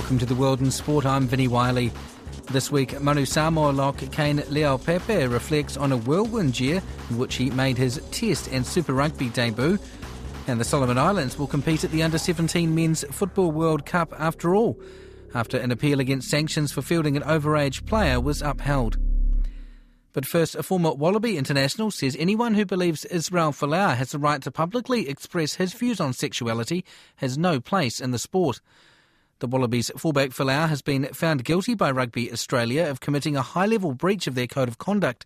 Welcome to the World in Sport. I'm Vinnie Wiley. This week, Manu Samoa lock Kane Le'aupepe reflects on a whirlwind year in which he made his Test and Super Rugby debut. And the Solomon Islands will compete at the Under 17 Men's Football World Cup after all, after an appeal against sanctions for fielding an overage player was upheld. But first, a former Wallaby international says anyone who believes Israel Folau has the right to publicly express his views on sexuality has no place in the sport. The Wallabies fullback Folau has been found guilty by Rugby Australia of committing a high level breach of their code of conduct.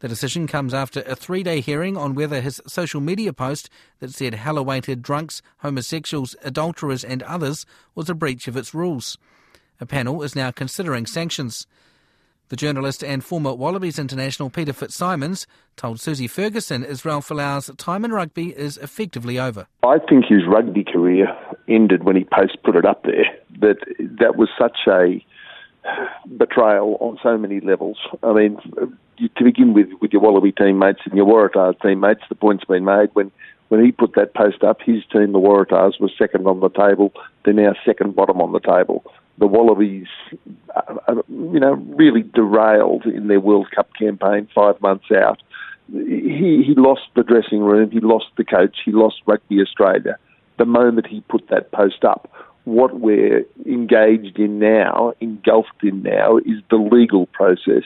The decision comes after a three day hearing on whether his social media post that said hell awaited drunks, homosexuals, adulterers, and others was a breach of its rules. A panel is now considering sanctions. The journalist and former Wallabies international Peter Fitzsimons told Susie Ferguson Israel Folau's time in rugby is effectively over. I think his rugby career ended when he post put it up there. That that was such a betrayal on so many levels. I mean, to begin with, with your Wallaby teammates and your Waratahs teammates, the point's been made when when he put that post up, his team, the Waratahs, was second on the table. They're now second bottom on the table. The Wallabies, uh, uh, you know, really derailed in their World Cup campaign five months out. He, he lost the dressing room, he lost the coach, he lost Rugby Australia the moment he put that post up. What we're engaged in now, engulfed in now, is the legal process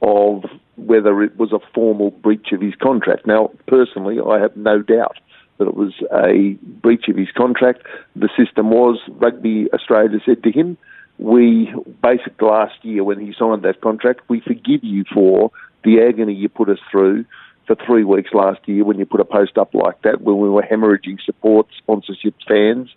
of whether it was a formal breach of his contract. Now, personally, I have no doubt that it was a breach of his contract. The system was Rugby Australia said to him, we basically last year when he signed that contract, we forgive you for the agony you put us through for three weeks last year when you put a post up like that, when we were hemorrhaging support, sponsorships, fans,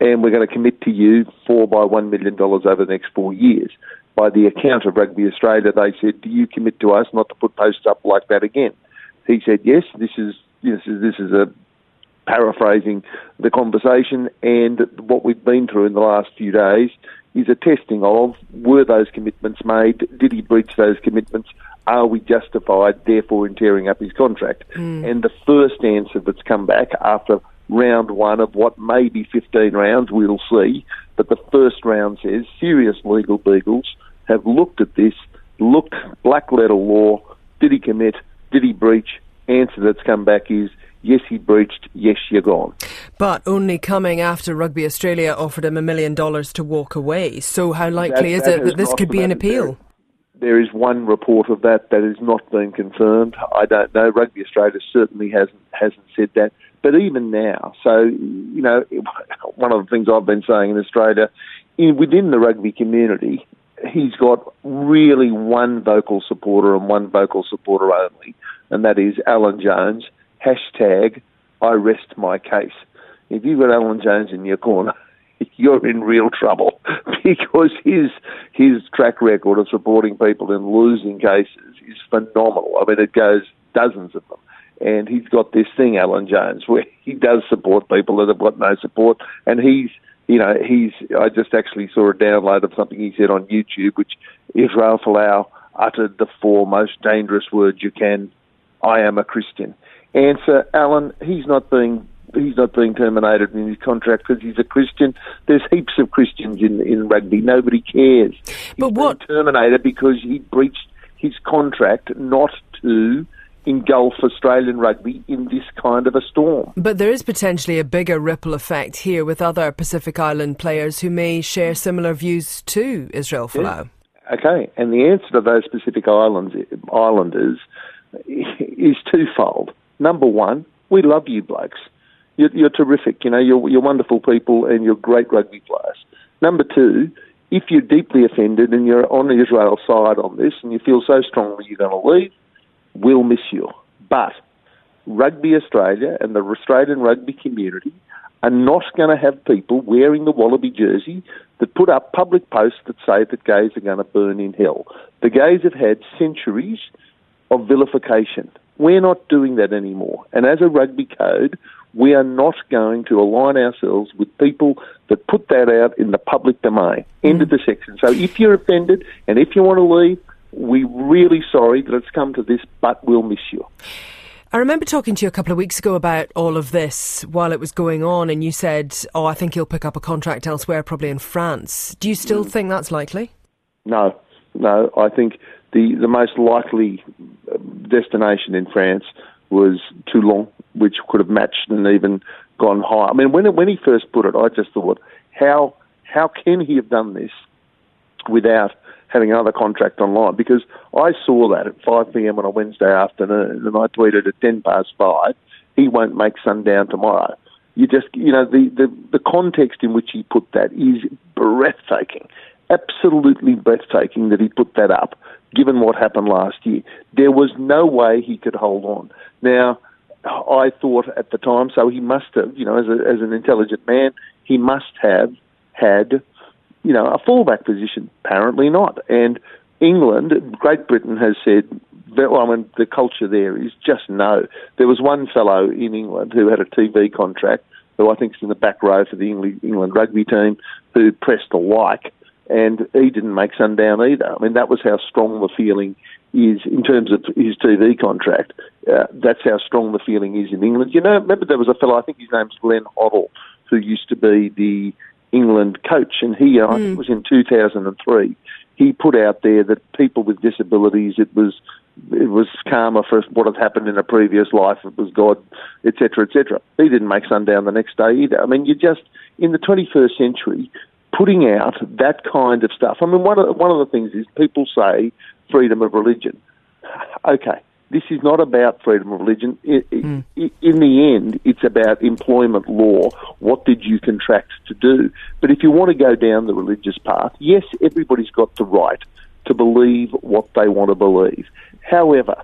and we're going to commit to you four by one million dollars over the next four years by the account of Rugby Australia, they said, "Do you commit to us not to put posts up like that again?" He said, "Yes." This is this is this is a paraphrasing the conversation, and what we've been through in the last few days is a testing of were those commitments made? Did he breach those commitments? Are we justified, therefore, in tearing up his contract? Mm. And the first answer that's come back after round one of what may be 15 rounds, we'll see. But the first round says serious legal beagles have looked at this, looked black letter law. Did he commit? Did he breach? Answer that's come back is yes, he breached. Yes, you're gone. But only coming after Rugby Australia offered him a million dollars to walk away. So how likely that, is that it that this could be an appeal? There is one report of that that has not been confirmed. I don't know. Rugby Australia certainly hasn't hasn't said that. But even now, so you know, one of the things I've been saying in Australia, in, within the rugby community, he's got really one vocal supporter and one vocal supporter only, and that is Alan Jones. Hashtag I rest my case. If you've got Alan Jones in your corner, you're in real trouble because his his track record of supporting people in losing cases is phenomenal. I mean, it goes dozens of them. And he's got this thing, Alan Jones, where he does support people that have got no support, and he's you know, he's. I just actually saw a download of something he said on YouTube, which Israel Folau uttered the four most dangerous words you can. I am a Christian. Answer, Alan. He's not being he's not being terminated in his contract because he's a Christian. There's heaps of Christians in in rugby. Nobody cares. But he's what terminated because he breached his contract not to engulf Australian rugby in this kind of a storm. But there is potentially a bigger ripple effect here with other Pacific Island players who may share similar views to Israel Folau. Yeah. Okay, and the answer to those Pacific Islands islanders is twofold. Number one, we love you blokes. You're, you're terrific. You know, you're, you're wonderful people and you're great rugby players. Number two, if you're deeply offended and you're on Israel's side on this and you feel so strongly you're going to leave, we'll miss you. But Rugby Australia and the Australian rugby community are not going to have people wearing the Wallaby jersey that put up public posts that say that gays are going to burn in hell. The gays have had centuries of vilification. We're not doing that anymore. And as a rugby code, we are not going to align ourselves with people that put that out in the public domain. End of the section. So if you're offended and if you want to leave, we're really sorry that it's come to this, but we'll miss you. I remember talking to you a couple of weeks ago about all of this while it was going on, and you said, Oh, I think he'll pick up a contract elsewhere, probably in France. Do you still mm. think that's likely? No, no. I think the, the most likely uh, destination in France was Toulon, which could have matched and even gone higher. I mean, when, when he first put it, I just thought, how, how can he have done this without having another contract online because I saw that at 5 p.m. on a Wednesday afternoon and I tweeted at 10 past 5, he won't make sundown tomorrow. You just, you know, the, the, the context in which he put that is breathtaking. Absolutely breathtaking that he put that up, given what happened last year. There was no way he could hold on. Now, I thought at the time, so he must have, you know, as, a, as an intelligent man, he must have had you know, a fallback position. Apparently not. And England, Great Britain has said, well, I mean, the culture there is just no. There was one fellow in England who had a TV contract, who I think is in the back row for the England rugby team, who pressed a like, and he didn't make sundown either. I mean, that was how strong the feeling is in terms of his TV contract. Uh, that's how strong the feeling is in England. You know, remember there was a fellow, I think his name's Glenn Hoddle, who used to be the England coach, and he, mm. I think it was in 2003, he put out there that people with disabilities, it was it was karma for what had happened in a previous life. It was God, etc., etc. He didn't make sundown the next day either. I mean, you're just in the 21st century, putting out that kind of stuff. I mean, one of one of the things is people say freedom of religion. Okay, this is not about freedom of religion. mm. In the end, it's about employment law. What did you contract to do? But if you want to go down the religious path, yes, everybody's got the right to believe what they want to believe. However,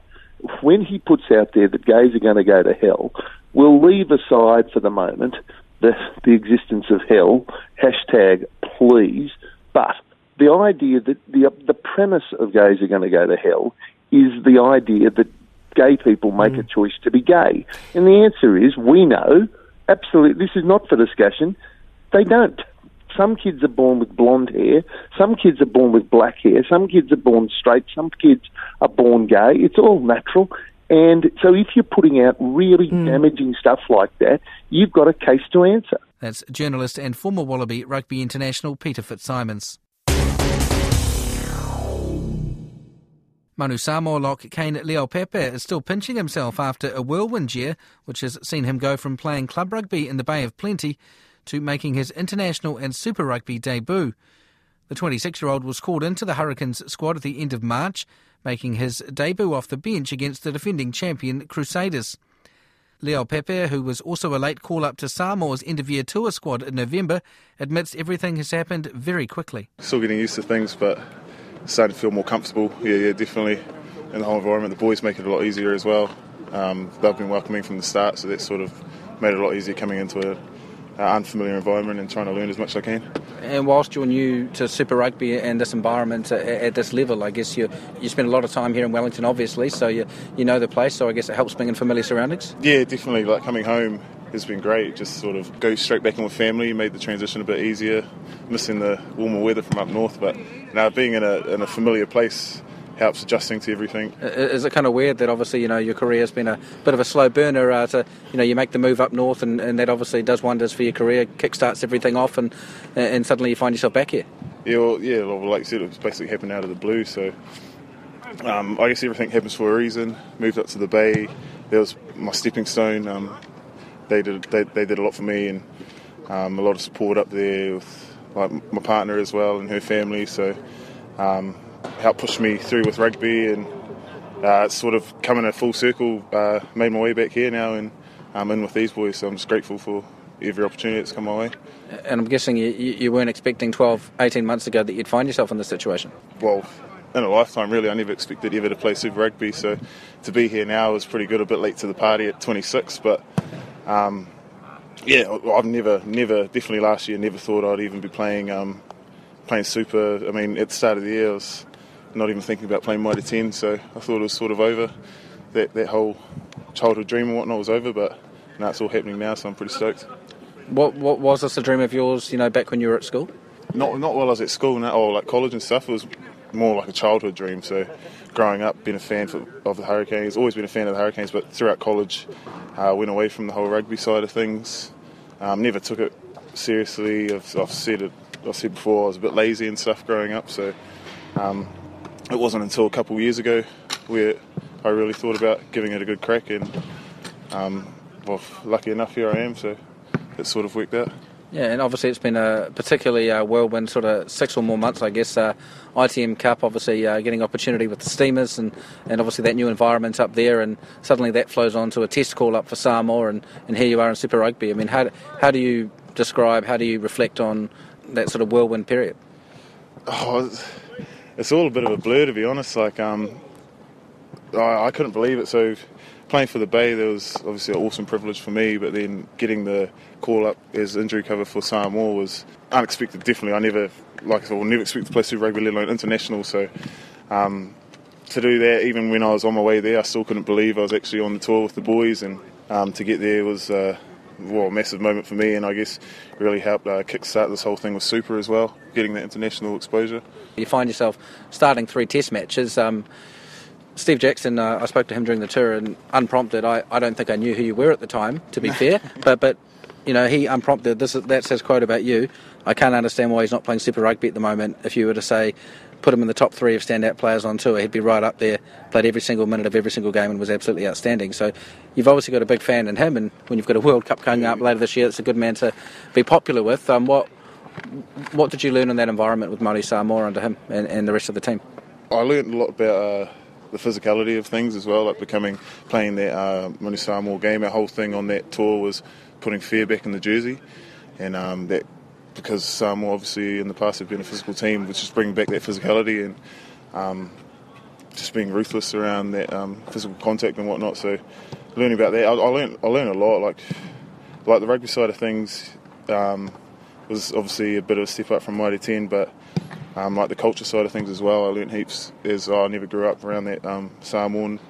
when he puts out there that gays are going to go to hell, we'll leave aside for the moment the, the existence of hell, hashtag please, but the idea that the, the premise of gays are going to go to hell is the idea that gay people make mm. a choice to be gay? And the answer is we know, absolutely, this is not for discussion, they don't. Some kids are born with blonde hair, some kids are born with black hair, some kids are born straight, some kids are born gay. It's all natural. And so if you're putting out really mm. damaging stuff like that, you've got a case to answer. That's journalist and former Wallaby Rugby International Peter Fitzsimons. Manu Samoa lock Kane Le'aupepe is still pinching himself after a whirlwind year, which has seen him go from playing club rugby in the Bay of Plenty to making his international and Super Rugby debut. The 26 year old was called into the Hurricanes squad at the end of March, making his debut off the bench against the defending champion Crusaders. Le'aupepe, who was also a late call up to Samoa's end of year tour squad in November, admits everything has happened very quickly. Still getting used to things, but starting to feel more comfortable. Yeah, yeah, definitely. In the whole environment, the boys make it a lot easier as well. Um, they've been welcoming from the start, so that sort of made it a lot easier coming into a unfamiliar environment and trying to learn as much as I can. And whilst you're new to Super Rugby and this environment at, at this level, I guess you you spend a lot of time here in Wellington, obviously, so you you know the place. So I guess it helps being in familiar surroundings. Yeah, definitely. Like coming home has been great. Just sort of go straight back in with family, made the transition a bit easier. Missing the warmer weather from up north, but now being in a in a familiar place helps adjusting to everything. Is it kind of weird that obviously you know your career has been a bit of a slow burner? Uh, to you know you make the move up north, and, and that obviously does wonders for your career, kickstarts everything off, and and suddenly you find yourself back here. Yeah, well, yeah, well, like you said, it was basically happened out of the blue. So um, I guess everything happens for a reason. Moved up to the Bay. That was my stepping stone. Um, they did they, they did a lot for me and um, a lot of support up there with like my partner as well and her family. So um, helped push me through with rugby and uh, it's sort of coming a full circle. Uh, made my way back here now and I'm in with these boys. So I'm just grateful for every opportunity that's come my way. And I'm guessing you, you weren't expecting 12, 18 months ago that you'd find yourself in this situation. Well, in a lifetime, really. I never expected ever to play Super Rugby, so to be here now is pretty good. A bit late to the party at 26, but um, yeah, I've never, never, definitely last year, never thought I'd even be playing um, playing Super. I mean, at the start of the year, I was not even thinking about playing Mitre 10, so I thought it was sort of over. That, that whole childhood dream and whatnot was over, but now it's all happening now, so I'm pretty stoked. What, what was this a dream of yours, you know, back when you were at school? Not, not while I was at school, now, or like college and stuff. It was more like a childhood dream. So, growing up, being a fan for, of the Hurricanes, always been a fan of the Hurricanes, but throughout college, uh, went away from the whole rugby side of things. Um, never took it seriously. I've, I've, said it. I've said before, I was a bit lazy and stuff growing up. So, um, it wasn't until a couple of years ago where I really thought about giving it a good crack, and um, well, lucky enough, here I am. So, it sort of worked out. Yeah, and obviously it's been a particularly uh, whirlwind sort of six or more months, I guess. Uh, ITM Cup, obviously uh, getting opportunity with the Steamers, and, and obviously that new environment up there, and suddenly that flows on to a test call up for Samoa, and, and here you are in Super Rugby. I mean, how, how do you describe, how do you reflect on that sort of whirlwind period? Oh, it's all a bit of a blur, to be honest. Like, um, I, I couldn't believe it. So playing for the Bay, there was obviously an awesome privilege for me, but then getting the call up as injury cover for Sam Samoa was unexpected. Definitely, I never, like I said, never expected to play Super Rugby, let alone international. So um, to do that, even when I was on my way there, I still couldn't believe I was actually on the tour with the boys, and um, to get there was. Uh, well, a massive moment for me, and I guess really helped uh, kickstart this whole thing with Super as well, getting that international exposure. You find yourself starting three Test matches. Um, Steve Jackson, uh, I spoke to him during the tour, and unprompted, I, I don't think I knew who you were at the time, to be fair, but but you know he unprompted. This that's his quote about you. I can't understand why he's not playing Super Rugby at the moment. If you were to say put him in the top three of standout players on tour, he'd be right up there. Played every single minute of every single game and was absolutely outstanding. So you've obviously got a big fan in him, and when you've got a World Cup coming up later this year, it's a good man to be popular with. Um, what what did you learn in that environment with Manu Samoa under him and, and the rest of the team? I learned a lot about. Uh the physicality of things as well, like becoming playing that uh, Manu Samoa game. Our whole thing on that tour was putting fear back in the jersey, and um, that because Samoa obviously in the past have been a physical team, which is bringing back that physicality and um, just being ruthless around that um, physical contact and whatnot. So learning about that, I, I learned I learned a lot. Like like the rugby side of things um, was obviously a bit of a step up from Mitre 10, but um, like the culture side of things as well. I learned heaps as I never grew up around that um, Samoan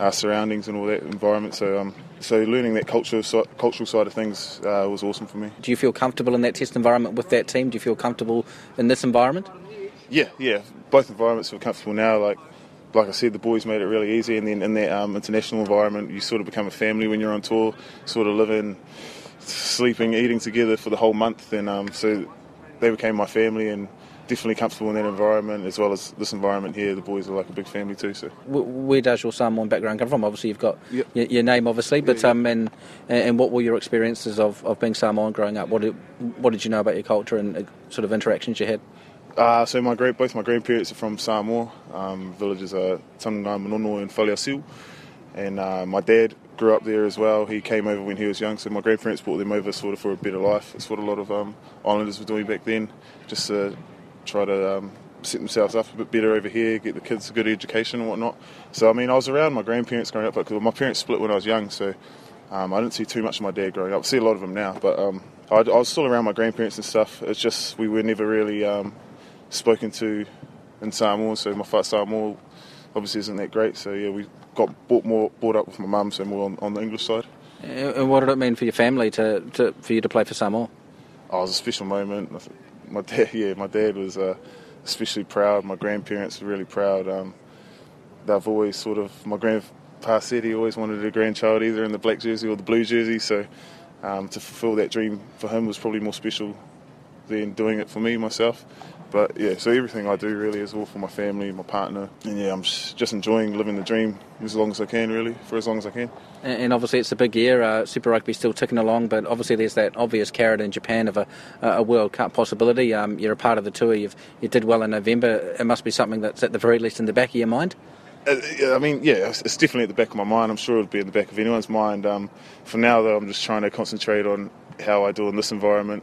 uh, surroundings and all that environment. So, um, so learning that culture, so, cultural side of things uh, was awesome for me. Do you feel comfortable in that test environment with that team? Do you feel comfortable in this environment? Yeah, yeah. Both environments feel comfortable now. Like, like I said, the boys made it really easy, and then in that um, international environment, you sort of become a family when you're on tour. Sort of living, sleeping, eating together for the whole month, and um, so they became my family and definitely comfortable in that environment as well as this environment here. The boys are like a big family too. So where does your Samoan background come from? Obviously, you've got yep. your, your, name, obviously, but yeah, yeah. um, and and what were your experiences of, of being Samoan growing up? What did what did you know about your culture and uh, sort of interactions you had? Uh, so my great both my grandparents are from Samoa. Um, villages are Tanunga Manono and Faleasiu, and uh, my dad grew up there as well. He came over when he was young, so my grandparents brought them over sort of for a better life. It's what a lot of um, islanders were doing back then, just to try to um, set themselves up a bit better over here, get the kids a good education and whatnot. So I mean, I was around my grandparents growing up, because my parents split when I was young, so um, I didn't see too much of my dad growing up. I see a lot of them now, but um, I, I, was still around my grandparents and stuff. It's just we were never really um, spoken to in Samoa, so my first Samoa obviously isn't that great. So yeah, we got brought more brought up with my mum, so more on, on, the English side. And what did it mean for your family to, to for you to play for Samoa? Oh, it was a special moment my dad, yeah, my dad was uh, especially proud. My grandparents were really proud. Um, they've always sort of my grandpa said he always wanted a grandchild either in the black jersey or the blue jersey. So um, to fulfil that dream for him was probably more special than doing it for me myself. But yeah, so everything I do really is all for my family, my partner, and yeah, I'm just enjoying living the dream as long as I can, really, for as long as I can. And obviously, it's a big year. Uh, Super Rugby's still ticking along, but obviously, there's that obvious carrot in Japan of a, a World Cup possibility. Um, you're a part of the tour. You've you did well in November. It must be something that's at the very least in the back of your mind. Uh, I mean, yeah, it's definitely at the back of my mind. I'm sure it'll be in the back of anyone's mind. Um, for now, though, I'm just trying to concentrate on how I do in this environment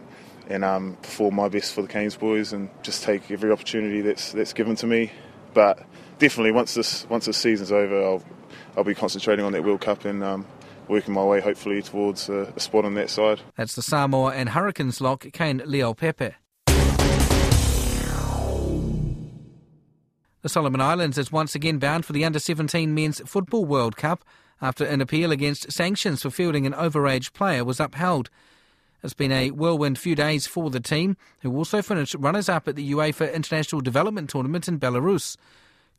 and um, perform my best for the Canes boys and just take every opportunity that's that's given to me but definitely once this once this season's over, I'll I'll be concentrating on that World Cup and um, working my way hopefully towards a, a, spot on that side. That's the Samoa and Hurricanes lock Kane Le'aupepe. The Solomon Islands is once again bound for the Under 17 Men's Football World Cup after an appeal against sanctions for fielding an overage player was upheld. It's been a whirlwind few days for the team, who also finished runners up at the UEFA International Development Tournament in Belarus.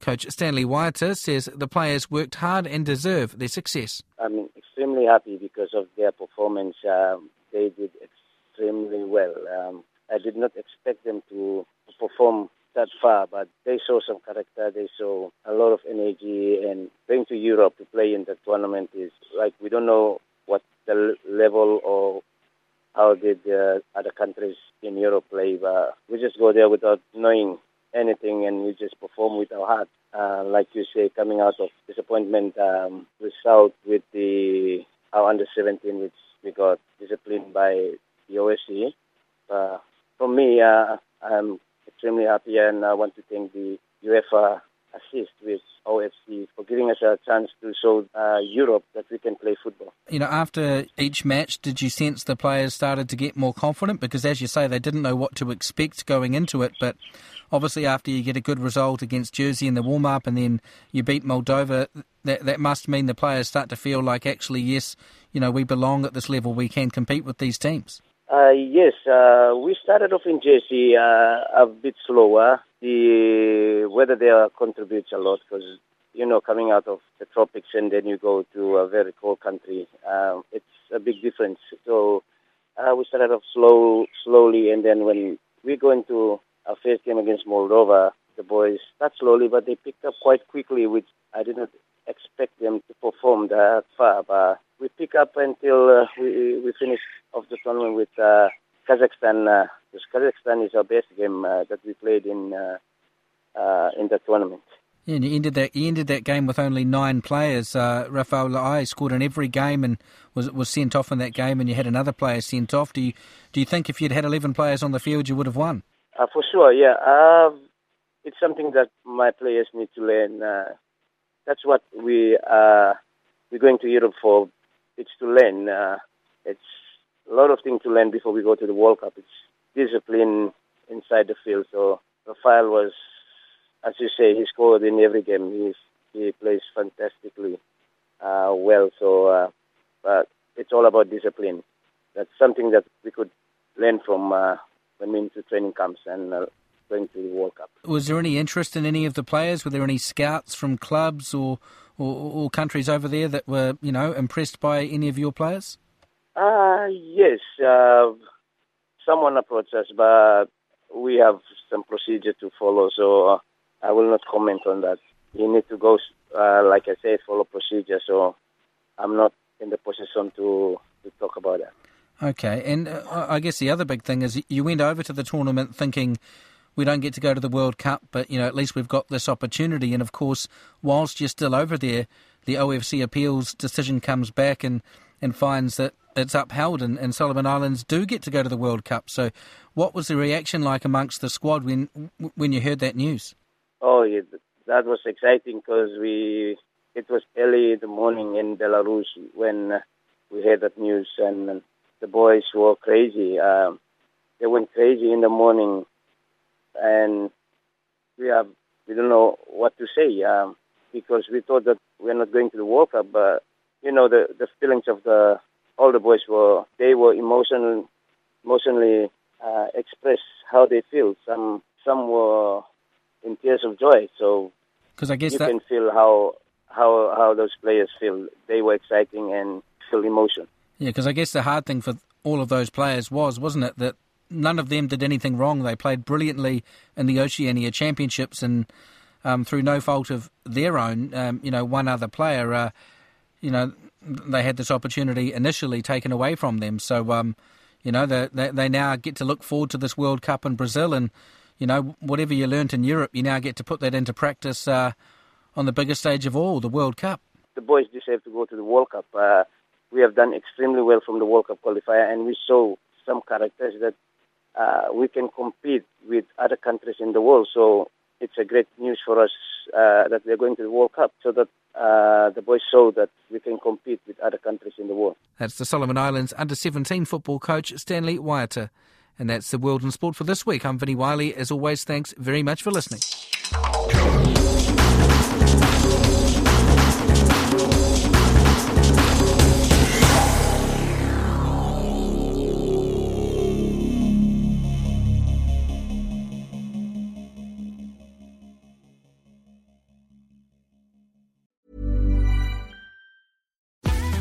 Coach Stanley Waiata says the players worked hard and deserve their success. I'm extremely happy because of their performance. Um, they did extremely well. Um, I did not expect them to perform that far, but they show some character. They show a lot of energy, and going to Europe to play in that tournament is like we don't know what the level or how did the other countries in Europe play, but we just go there without knowing anything, and we just perform with our heart. Uh, like you say, coming out of disappointment um, result with the our under 17, which we got disciplined by the OFC. Uh, for me, uh, I'm extremely happy and I want to thank the UEFA assist with OFC for giving us a chance to show uh, Europe that we can play football. You know, after each match, did you sense the players started to get more confident? Because as you say, they didn't know what to expect going into it. But obviously, after you get a good result against Jersey in the warm up and then you beat Moldova, that, that must mean the players start to feel like actually, yes, you know, we belong at this level, we can compete with these teams. Uh, yes, uh, we started off in Jersey uh, a bit slower. The weather there contributes a lot because, you know, coming out of the tropics and then you go to a very cold country, um, it's a big difference. So uh, we started off slow, slowly, and then when we go into our first game against Moldova, the boys start slowly, but they picked up quite quickly, which I did not expect them to perform that far. But we pick up until uh, we, we finish off the tournament with uh, Kazakhstan. Uh, because Kazakhstan is our best game uh, that we played in uh, uh, in the tournament. Yeah, and you ended that you ended that game with only nine players. Uh, Rafael Le'ai scored in every game and was was sent off in that game, and you had another player sent off. Do you do you think if you'd had eleven players on the field, you would have won? Uh, for sure, yeah. Uh, it's something that my players need to learn. Uh, that's what we uh, we're going to Europe for. It's to learn. Uh, it's a lot of things to learn before we go to the World Cup. It's discipline inside the field. So Rafael was, as you say, he scored in every game. He's, he plays fantastically uh, well. So, uh, but it's all about discipline. That's something that we could learn from uh, when we into training camps and uh, going to the World Cup. Was there any interest in any of the players? Were there any scouts from clubs or, or, or countries over there that were, you know, impressed by any of your players? Uh, yes. Uh, someone approached us, but we have some procedure to follow, so uh, I will not comment on that. You need to go, uh, like I said, follow procedure, so I'm not in the position to, to talk about that. Okay, and uh, I guess the other big thing is you went over to the tournament thinking we don't get to go to the World Cup, but you know at least we've got this opportunity. And of course, whilst you're still over there, the OFC appeals decision comes back and and finds that it's upheld and, and Solomon Islands do get to go to the World Cup. So, what was the reaction like amongst the squad when when you heard that news? Oh, yeah, that was exciting because we it was early in the morning in Belarus when we heard that news, and the boys were crazy. Um, they went crazy in the morning, and we have we don't know what to say um, because we thought that we're not going to the World Cup, but you know the the feelings of the all the boys were they were emotional, emotionally uh, express how they feel. Some some were in tears of joy. So because I guess you that... can feel how how how those players feel. They were exciting and feel emotion. Yeah, because I guess the hard thing for all of those players was, wasn't it, that none of them did anything wrong. They played brilliantly in the Oceania Championships and um, through no fault of their own. Um, you know, one other player. Uh, you know, they had this opportunity initially taken away from them. So, um, you know, they, they, they now get to look forward to this World Cup in Brazil, and you know, whatever you learnt in Europe, you now get to put that into practice uh, on the biggest stage of all, the World Cup. The boys deserve to go to the World Cup. Uh, we have done extremely well from the World Cup qualifier, and we saw some characters that uh, we can compete with other countries in the world. So it's a great news for us uh, that we're going to the World Cup so that uh, the boys show that we can compete with other countries in the world. That's the Solomon Islands under 17 football coach Stanley Waiata. And that's the World in Sport for this week. I'm Vinnie Wiley. As always, thanks very much for listening.